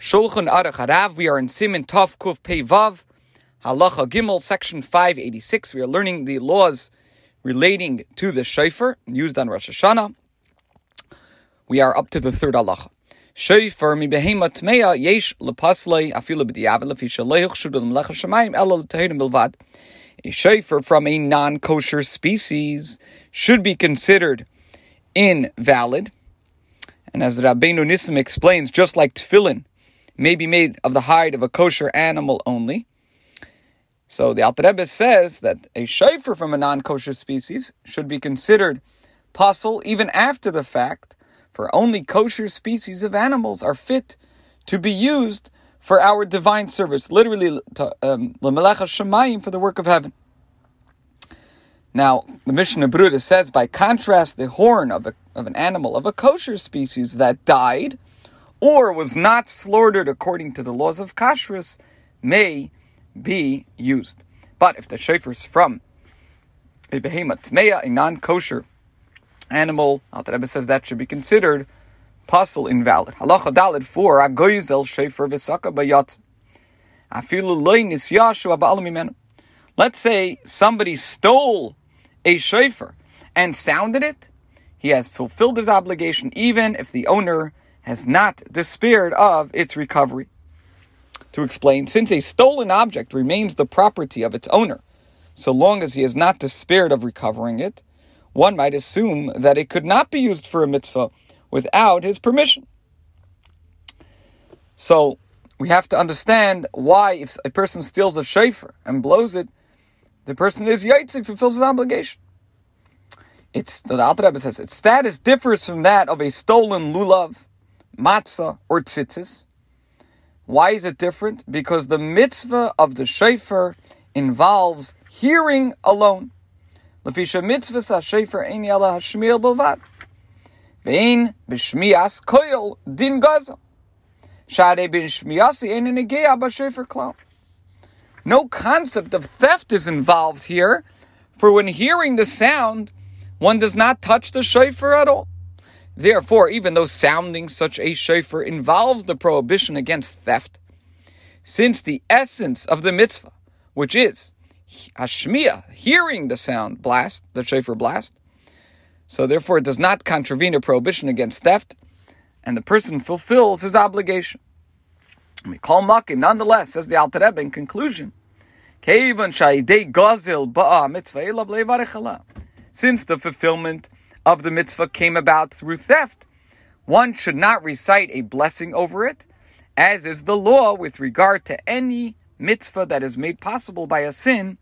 Shulchan Aruch Harav. We are in Siman Tov Kuf Pei Vav, Halacha Gimel, section 586. We are learning the laws relating to the shofar used on Rosh Hashanah. We are up to the third halacha. Shofar mi behema tmeya yesh lepaslei afilu b'diavad lefi shaloich shudu l'mlech hashemayim elo l'tehirim bilvad. A shofar from a non-kosher species should be considered invalid. And as Rabbeinu Nissim explains, just like tefillin may be made of the hide of a kosher animal only. So the Alter Rebbe says that a shofar from a non-kosher species should be considered pasul even after the fact, for only kosher species of animals are fit to be used for our divine service, literally um, l'melecha shemayim for the work of heaven. Now, the Mishnah Brura says, by contrast, the horn of, a, of an animal of a kosher species that died or was not slaughtered according to the laws of kashrus may be used. But if the shofar is from a behemoth tmeya, a non-kosher animal, Alter Rebbe says that should be considered pasul invalid. Halacha dalid for agoyzel shofar v'saka bayat. Afilu loy nisyashu aba'al Let's say somebody stole a shofar and sounded it. He has fulfilled his obligation, even if the owner has not despaired of its recovery. To explain, since a stolen object remains the property of its owner, so long as he has not despaired of recovering it, one might assume that it could not be used for a mitzvah without his permission. So we have to understand why, if a person steals a shofar and blows it, the person is yaitzik, fulfills his obligation. It's the Alter Rebbe says its status differs from that of a stolen lulav matzah, or tzitzis. Why is it different? Because the mitzvah of the shofar involves hearing alone. Lefisha mitzvah sa shofar ein yala hashmiel belvad. Vein b'shmias koyel din gaza. Shade bin shmiasi ein negeya b'shofar klal. No concept of theft is involved here, for when hearing the sound, one does not touch the shofar at all. Therefore, even though sounding such a shofar involves the prohibition against theft, since the essence of the mitzvah, which is hashmiya, hearing the sound blast, the shofar blast, so therefore it does not contravene a prohibition against theft, and the person fulfills his obligation. We call makim, nonetheless, says the Alter Rebbe in conclusion, since the fulfillment of the mitzvah came about through theft, one should not recite a blessing over it, as is the law with regard to any mitzvah that is made possible by a sin.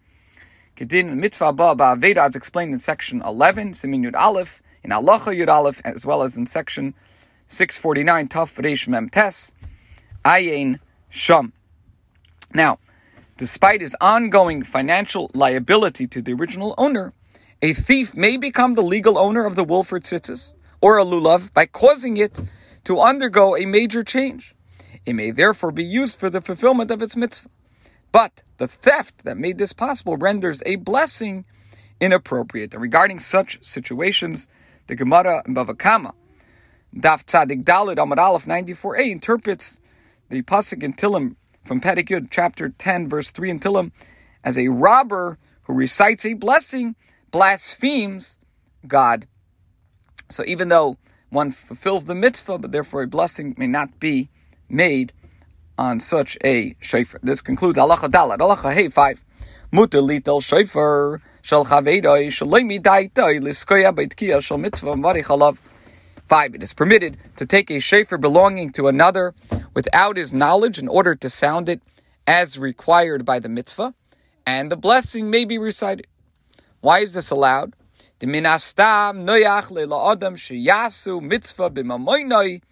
Kedin mitzvah ba ba'aveda is explained in section 11, Siman Yud Aleph, in Halacha Yud Aleph, as well as in section 649, Taf Reish Mem Tes, Ayin Sham. Now, despite his ongoing financial liability to the original owner, a thief may become the legal owner of the Wilford Tzitzis or a lulav by causing it to undergo a major change. It may therefore be used for the fulfillment of its mitzvah. But the theft that made this possible renders a blessing inappropriate. And regarding such situations, the Gemara in Bava Kama, Daf Tzadik Dalid Amad Aleph 94a interprets the pasuk in Tillim from Perek Yud, chapter 10, verse 3 in Tillim, as a robber who recites a blessing blasphemes God. So even though one fulfills the mitzvah, but therefore a blessing may not be made on such a shofar. This concludes halacha dalat. Halacha hey five. Mutter litel shofar shel chavedoi shalemi daitoi liskoya shel mitzvah varich Five. It is permitted to take a shofar belonging to another without his knowledge in order to sound it as required by the mitzvah, and the blessing may be recited. Why is this allowed? The minastam noyach leila adam sheyasu mitzvah b'mamoinoi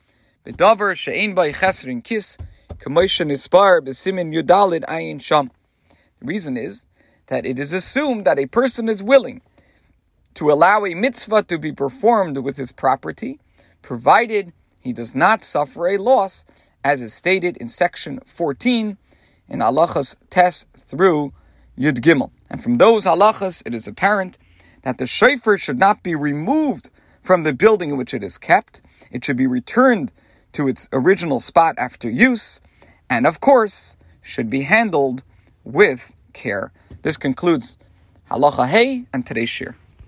b'davar she'ein by chesrin kis k'moshe nispar b'siman yudalid ayin sham. The reason is that it is assumed that a person is willing to allow a mitzvah to be performed with his property, provided he does not suffer a loss, as is stated in section 14 in halachos Tes through Yud Gimel. And from those halachas, it is apparent that the shofar should not be removed from the building in which it is kept. It should be returned to its original spot after use, and of course, should be handled with care. This concludes Halacha Hey and today's shiur.